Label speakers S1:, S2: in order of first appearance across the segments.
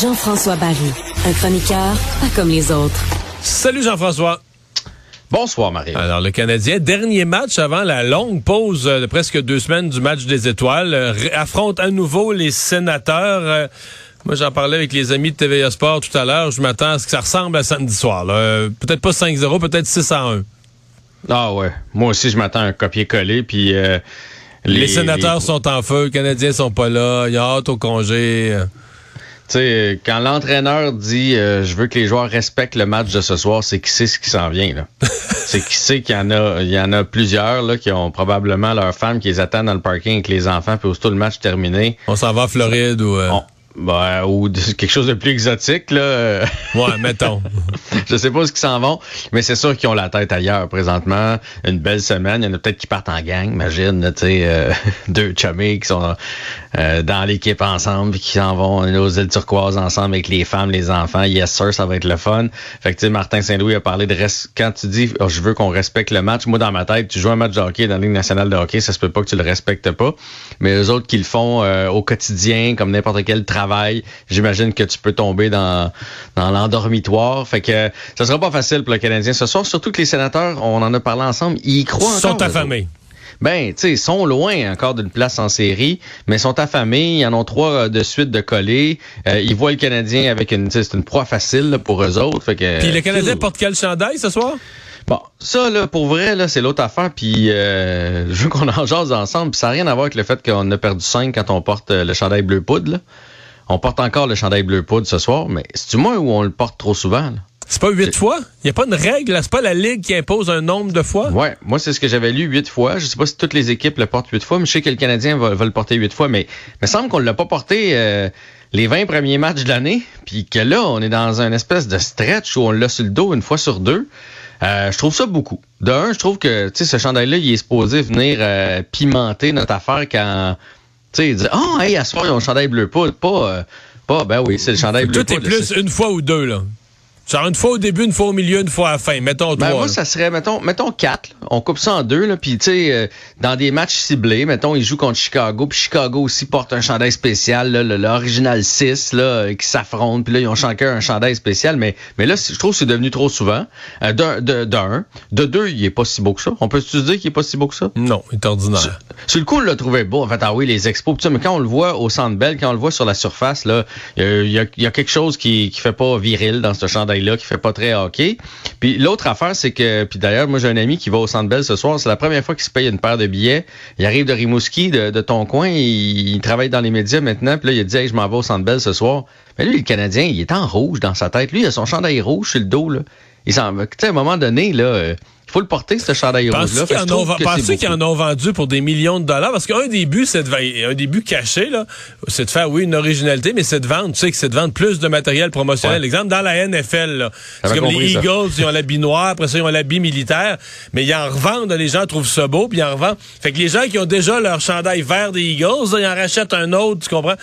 S1: Jean-François Barry, un chroniqueur pas comme les autres.
S2: Salut Jean-François.
S3: Bonsoir, Marie.
S2: Alors, le Canadien, dernier match avant la longue pause euh, de presque deux semaines du match des étoiles, euh, affronte à nouveau les sénateurs. Moi, j'en parlais avec les amis de TVA Sport tout à l'heure. Je m'attends à ce que ça ressemble à samedi soir. là. Euh, peut-être pas 5-0, peut-être 6 à 1.
S3: Ah ouais. Moi aussi, je m'attends à un copier-coller. Puis euh,
S2: Les, sénateurs sont en feu, les Canadiens sont pas là, il y a hâte au congé.
S3: Tu sais, quand l'entraîneur dit euh, je veux que les joueurs respectent le match de ce soir, c'est qu'il sait ce qui s'en vient. là. c'est qu'il sait qu'il y en a, il y en a plusieurs là, qui ont probablement leurs femmes qui les attendent dans le parking avec les enfants, puis aussitôt le match terminé.
S2: On s'en va à Floride ou... euh,
S3: on- ben, ou de- quelque chose de plus exotique, là.
S2: Ouais, mettons.
S3: je sais pas où ils s'en vont, mais c'est sûr qu'ils ont la tête ailleurs présentement. Une belle semaine. Il y en a peut-être qui partent en gang, imagine, tu sais, euh, deux chummies qui sont euh, dans l'équipe ensemble, qui s'en vont aux îles turquoises ensemble avec les femmes, les enfants. Yes, sir, ça va être le fun. Fait que, tu sais, Martin Saint-Louis a parlé de res- quand tu dis, oh, je veux qu'on respecte le match. Moi, dans ma tête, tu joues un match de hockey dans la Ligue nationale de hockey, ça se peut pas que tu le respectes pas. Mais les autres qui le font euh, au quotidien, comme n'importe quel travail, j'imagine que tu peux tomber dans, dans l'endormitoire. Fait que ça sera pas facile pour le Canadien ce soir. Surtout que les sénateurs, on en a parlé ensemble, ils croient
S2: Ils
S3: encore.
S2: sont affamés.
S3: Ben, tu sais, ils sont loin encore d'une place en série, mais ils sont affamés. Ils en ont trois euh, de suite de coller. Euh, ils voient le Canadien avec une, c'est une proie facile là, pour eux autres. Fait que,
S2: Puis le Canadien porte quel chandail ce soir?
S3: Bon, ça, là, pour vrai, là, c'est l'autre affaire. Puis, euh, je veux qu'on en jase ensemble. Puis, ça n'a rien à voir avec le fait qu'on a perdu 5 quand on porte le chandail bleu poudre. là. On porte encore le chandail bleu poudre ce soir, mais c'est-tu moi où on le porte trop souvent? là?
S2: C'est pas huit fois? Il n'y a pas une règle, c'est pas la Ligue qui impose un nombre de fois?
S3: Ouais, moi, c'est ce que j'avais lu huit fois. Je sais pas si toutes les équipes le portent huit fois, mais je sais que le Canadien va, va le porter huit fois. Mais il me semble qu'on l'a pas porté euh, les 20 premiers matchs de l'année, puis que là, on est dans un espèce de stretch où on l'a sur le dos une fois sur deux. Euh, je trouve ça beaucoup. De un, je trouve que ce chandail-là, il est supposé venir euh, pimenter notre affaire quand tu sais, dire oh hey, à ce soir, ils ont le chandail bleu poudre, pas euh, pas ben oui, c'est le chandail bleu
S2: Tout est plus une fois ou deux, là. Genre une fois au début, une fois au milieu, une fois à la fin. Mettons
S3: Ben
S2: trois.
S3: moi,
S2: là.
S3: ça serait, mettons, mettons quatre. là. On coupe ça en deux, là. Puis, tu sais, euh, dans des matchs ciblés, mettons, ils jouent contre Chicago. Puis Chicago aussi porte un chandail spécial, l'original 6, là, euh, qui s'affrontent. Puis là, ils ont chacun un chandail spécial. Mais, mais là, je trouve que c'est devenu trop souvent. Euh, d'un, de, d'un. De deux, il est pas si beau que ça. On peut se dire qu'il est pas si beau que ça?
S2: Non, il est ordinaire.
S3: Sur le coup, on l'a trouvé beau. En fait, ah oui, les expos, pis ça, mais quand on le voit au centre belle, quand on le voit sur la surface, là, il y y, a, il y a quelque chose qui, qui fait pas viril dans ce chandail-là, qui fait pas très hockey. Puis l'autre affaire, c'est que, puis d'ailleurs, moi j'ai un ami qui va au centre ce soir, c'est la première fois qu'il se paye une paire de billets. Il arrive de Rimouski, de, ton coin, il, il travaille dans les médias maintenant, puis là, il a dit, je m'en vais au centre ce soir. Mais lui, le Canadien, il est en rouge dans sa tête. Lui, il a son chandail rouge sur le dos, là. Il s'en va. Tu sais, à un moment donné, là, euh, il faut le porter, ce chandail rouge-là.
S2: Penses-tu qu'ils en, ont, vendu pour des millions de dollars? Parce qu'un des buts, c'est de, va- un des buts cachés, là, c'est de faire, oui, une originalité, mais c'est de vendre, tu sais, que c'est de vendre plus de matériel promotionnel.
S3: Ouais.
S2: Exemple, dans la NFL, là, c'est comme
S3: compris
S2: les
S3: ça.
S2: Eagles, ils ont l'habit noir, après ça, ils ont l'habit militaire, mais ils en revendent, les gens trouvent ça beau, puis ils en revendent. Fait que les gens qui ont déjà leur chandail vert des Eagles, là, ils en rachètent un autre, tu comprends?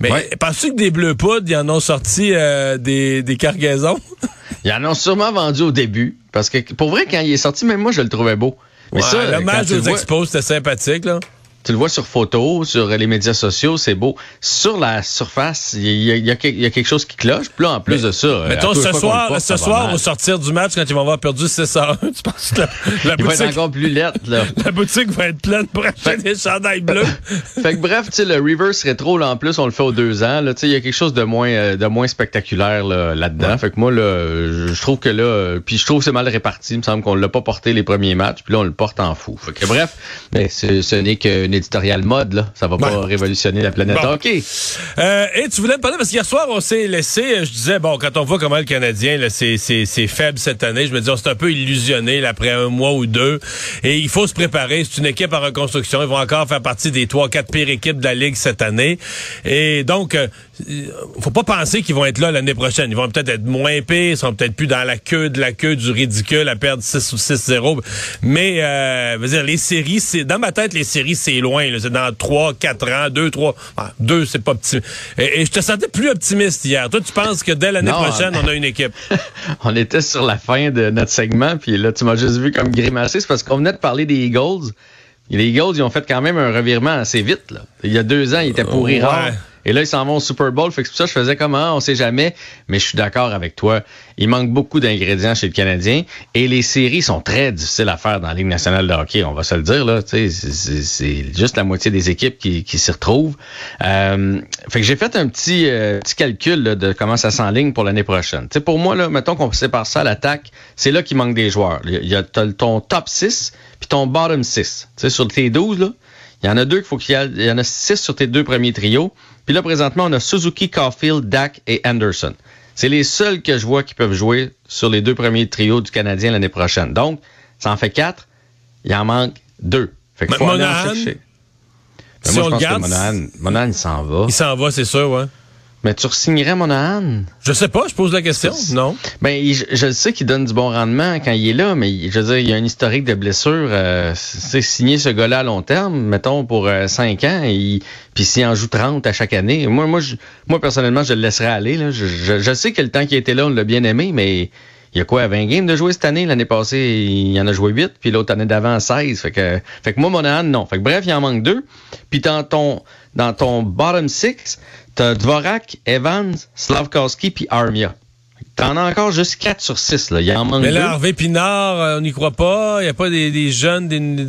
S2: Mais
S3: Ouais.
S2: penses-tu que des bleus poudres, ils en ont sorti euh, des, des cargaisons?
S3: Ils en ont sûrement vendu au début. Parce que pour vrai, quand il est sorti, même moi, je le trouvais beau. Mais
S2: Ouais,
S3: ça,
S2: l'hommage aux expos, c'était sympathique, là.
S3: Tu le vois sur photo, sur les médias sociaux, c'est beau. Sur la surface, il y, a, y a quelque chose qui cloche. Puis là, en plus de ça,
S2: mettons ce soir, ce soir au sortir du match, quand ils vont avoir perdu 6 à 1, tu penses que la, la
S3: boutique va être encore plus lettre, là.
S2: la boutique va être pleine pour acheter des chandails bleus.
S3: fait que bref, tu sais, le reverse rétro, là, en plus, on le fait aux deux ans. Là, tu sais, il y a quelque chose de moins, euh, de moins spectaculaire là-dedans. fait que moi, là, je trouve que là, puis je trouve que c'est mal réparti. Il me semble qu'on l'a pas porté les premiers matchs, puis là, on le porte en fou. Fait que bref, mais ce n'est qu'une éditorial mode, là. Ça va pas révolutionner la planète OK.
S2: Euh, et tu voulais me parler, parce qu'hier soir, on s'est laissé, je disais, bon, quand on voit comment le Canadien, c'est faible cette année, je me dis, on s'est un peu illusionné après un mois ou deux. Et il faut se préparer. C'est une équipe en reconstruction. Ils vont encore faire partie des trois, quatre pires équipes de la Ligue cette année. Et donc, euh, faut pas penser qu'ils vont être là l'année prochaine. Ils vont peut-être être moins pires, ils sont peut-être plus dans la queue de la queue du ridicule à perdre 6 ou 6-0. Mais, euh, veux dire, les séries, c'est dans ma tête, les séries, c'est loin. C'est dans 3, 4 ans, 2, 3. 2, c'est pas petit. Et, je te sentais plus optimiste hier. Toi, tu penses que dès l'année prochaine, on a une équipe?
S3: on était sur la fin de notre segment, puis là, tu m'as juste vu comme grimacer. C'est parce qu'on venait de parler des Eagles. Les Eagles, ils ont fait quand même un revirement assez vite. Là. Il y a deux ans, ils étaient pourris ouais. Et là, ils s'en vont au Super Bowl. Fait que c'est pour ça que je faisais comment, on sait jamais. Mais je suis d'accord avec toi. Il manque beaucoup d'ingrédients chez le Canadien. Et les séries sont très difficiles à faire dans la Ligue nationale de hockey. On va se le dire, là. C'est juste la moitié des équipes qui, s'y retrouvent. Euh, fait que j'ai fait un petit, euh, petit calcul de comment ça s'enligne pour l'année prochaine. sais, pour moi, là, mettons qu'on sépare ça à l'attaque, c'est là qu'il manque des joueurs. Il y a ton top 6 puis ton bottom 6. sais, sur tes 12, là, il y en a deux qu'il faut qu'il y, il y en a 6 sur tes deux premiers trios. Puis là, présentement, on a Suzuki, Caulfield, Dak et Anderson. C'est les seuls que je vois qui peuvent jouer sur les deux premiers trios du Canadien l'année prochaine. Donc, ça en fait quatre. Il en manque deux. Fait qu'il faut aller en chercher.
S2: Ben, si moi, on je pense garde,
S3: que Monahan, il s'en va.
S2: Il s'en va, c'est sûr, ouais.
S3: Mais tu re-signerais Monahan?
S2: Je sais pas, je pose la question. Non.
S3: Ben, je, sais qu'il donne du bon rendement quand il est là, mais je veux dire, il y a un historique de blessures. Euh, c'est signer ce gars-là à long terme, mettons pour euh, 5 ans, et puis s'il en joue 30 à chaque année. Moi, moi, je, moi personnellement, je le laisserais aller. Là. Je, je, sais que le temps qu'il était là, on l'a bien aimé, mais il y a quoi, 20 games de jouer cette année? L'année passée, il en a joué 8, puis l'autre année d'avant, 16. Fait que, fait que moi, Monahan, non. Fait que bref, il en manque deux. Puis dans ton, dans ton bottom six, T'as Dvorak, Evans, Slavkowski puis Armia. T'en as encore juste 4 sur 6. Là. Il en manque
S2: Mais
S3: là,
S2: Harvey Pinard, euh, on n'y croit pas. Il n'y a pas des, des jeunes... Des...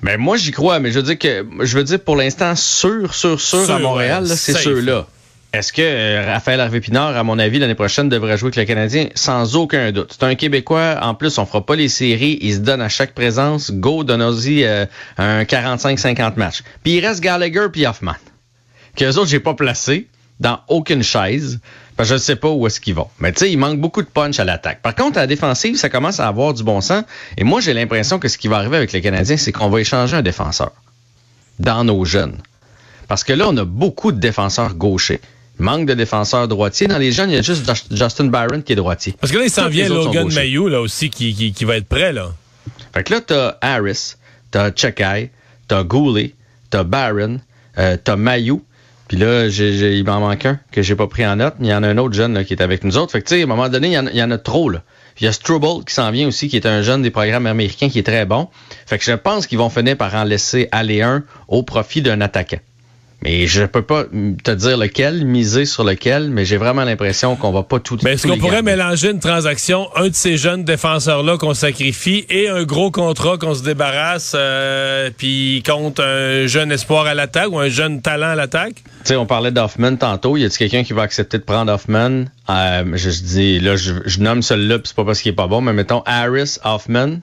S3: Mais moi, j'y crois. Mais je veux dire que je veux dire pour l'instant, sûr, sûr, sûr, à Montréal, ouais, c'est ceux-là. Est-ce que euh, Raphaël Harvey Pinard, à mon avis, l'année prochaine, devrait jouer avec le Canadien? Sans aucun doute. C'est un Québécois. En plus, on fera pas les séries. Il se donne à chaque présence. Go, donne-y euh, un 45-50 matchs. Puis il reste Gallagher puis Hoffman qu'eux autres, j'ai pas placé dans aucune chaise. Que je ne sais pas où est-ce qu'ils vont. Mais tu sais, il manque beaucoup de punch à l'attaque. Par contre, à la défensive, ça commence à avoir du bon sens. Et moi, j'ai l'impression que ce qui va arriver avec les Canadiens, c'est qu'on va échanger un défenseur dans nos jeunes. Parce que là, on a beaucoup de défenseurs gauchers. Manque de défenseurs droitiers. Dans les jeunes, il y a juste Justin Byron qui est droitier.
S2: Parce que là, il s'en vient Logan Mayou, là aussi, qui, qui, qui, va être prêt, là.
S3: Fait que là, t'as Harris, t'as Chekai, t'as Goulet, t'as Byron, euh, t'as Mayou, puis là, il m'en manque un que j'ai pas pris en note. Il y en a un autre jeune là, qui est avec nous autres. Fait que tu sais, à un moment donné, il y en, il y en a trop. Là. il y a Struble qui s'en vient aussi, qui est un jeune des programmes américains qui est très bon. Fait que je pense qu'ils vont finir par en laisser aller un au profit d'un attaquant. Mais je peux pas te dire lequel, miser sur lequel, mais j'ai vraiment l'impression qu'on va pas tout.
S2: Mais est-ce qu'on pourrait mélanger une transaction, un de ces jeunes défenseurs-là qu'on sacrifie et un gros contrat qu'on se débarrasse, euh, puis compte un jeune espoir à l'attaque ou un jeune talent à l'attaque? Tu
S3: sais, on parlait d'Hoffman tantôt. Y a-t-il quelqu'un qui va accepter de prendre Hoffman? Euh, je, dis, là, je, nomme celui-là, puis c'est pas parce qu'il est pas bon, mais mettons Harris Hoffman,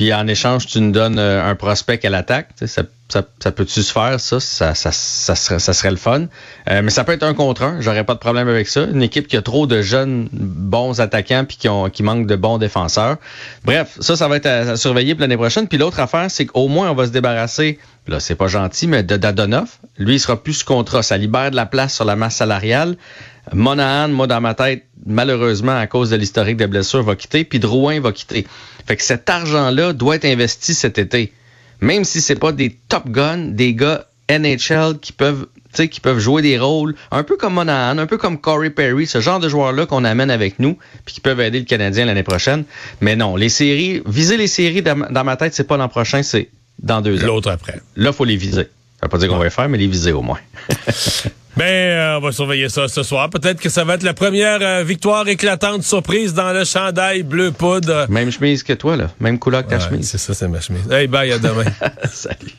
S3: puis en échange, tu nous donnes euh, un prospect à l'attaque. Ça, ça, peut-tu se faire, ça? Ça, ça, ça, serait, le fun. Euh, mais ça peut être un contre un. J'aurais pas de problème avec ça. Une équipe qui a trop de jeunes bons attaquants puis qui, ont, qui manque de bons défenseurs. Bref, ça, ça va être à, surveiller l'année prochaine. Puis l'autre affaire, c'est qu'au moins, on va se débarrasser, là, c'est pas gentil, mais de Dadonov. Lui, il sera plus sous contrat. Ça libère de la place sur la masse salariale. Monahan, moi, dans ma tête, malheureusement, à cause de l'historique des blessures, va quitter, puis Drouin va quitter. Fait que cet argent-là doit être investi cet été. Même si c'est pas des top guns, des gars NHL qui peuvent qui peuvent jouer des rôles un peu comme Monahan, un peu comme Corey Perry, ce genre de joueurs-là qu'on amène avec nous, puis qui peuvent aider le Canadien l'année prochaine. Mais non, les séries, viser les séries dans, ma tête, c'est pas l'an prochain, c'est dans deux ans.
S2: L'autre après.
S3: Là, faut les viser. Ça veut pas dire qu'on va les faire, mais les viser au moins.
S2: Ben, euh, on va surveiller ça ce soir. Peut-être que ça va être la première euh, victoire éclatante surprise dans le chandail bleu poudre.
S3: Même chemise que toi, là. Même couleur que ta
S2: Ouais,
S3: chemise.
S2: C'est ça, c'est ma chemise. Hey, bye, à demain.
S3: Salut.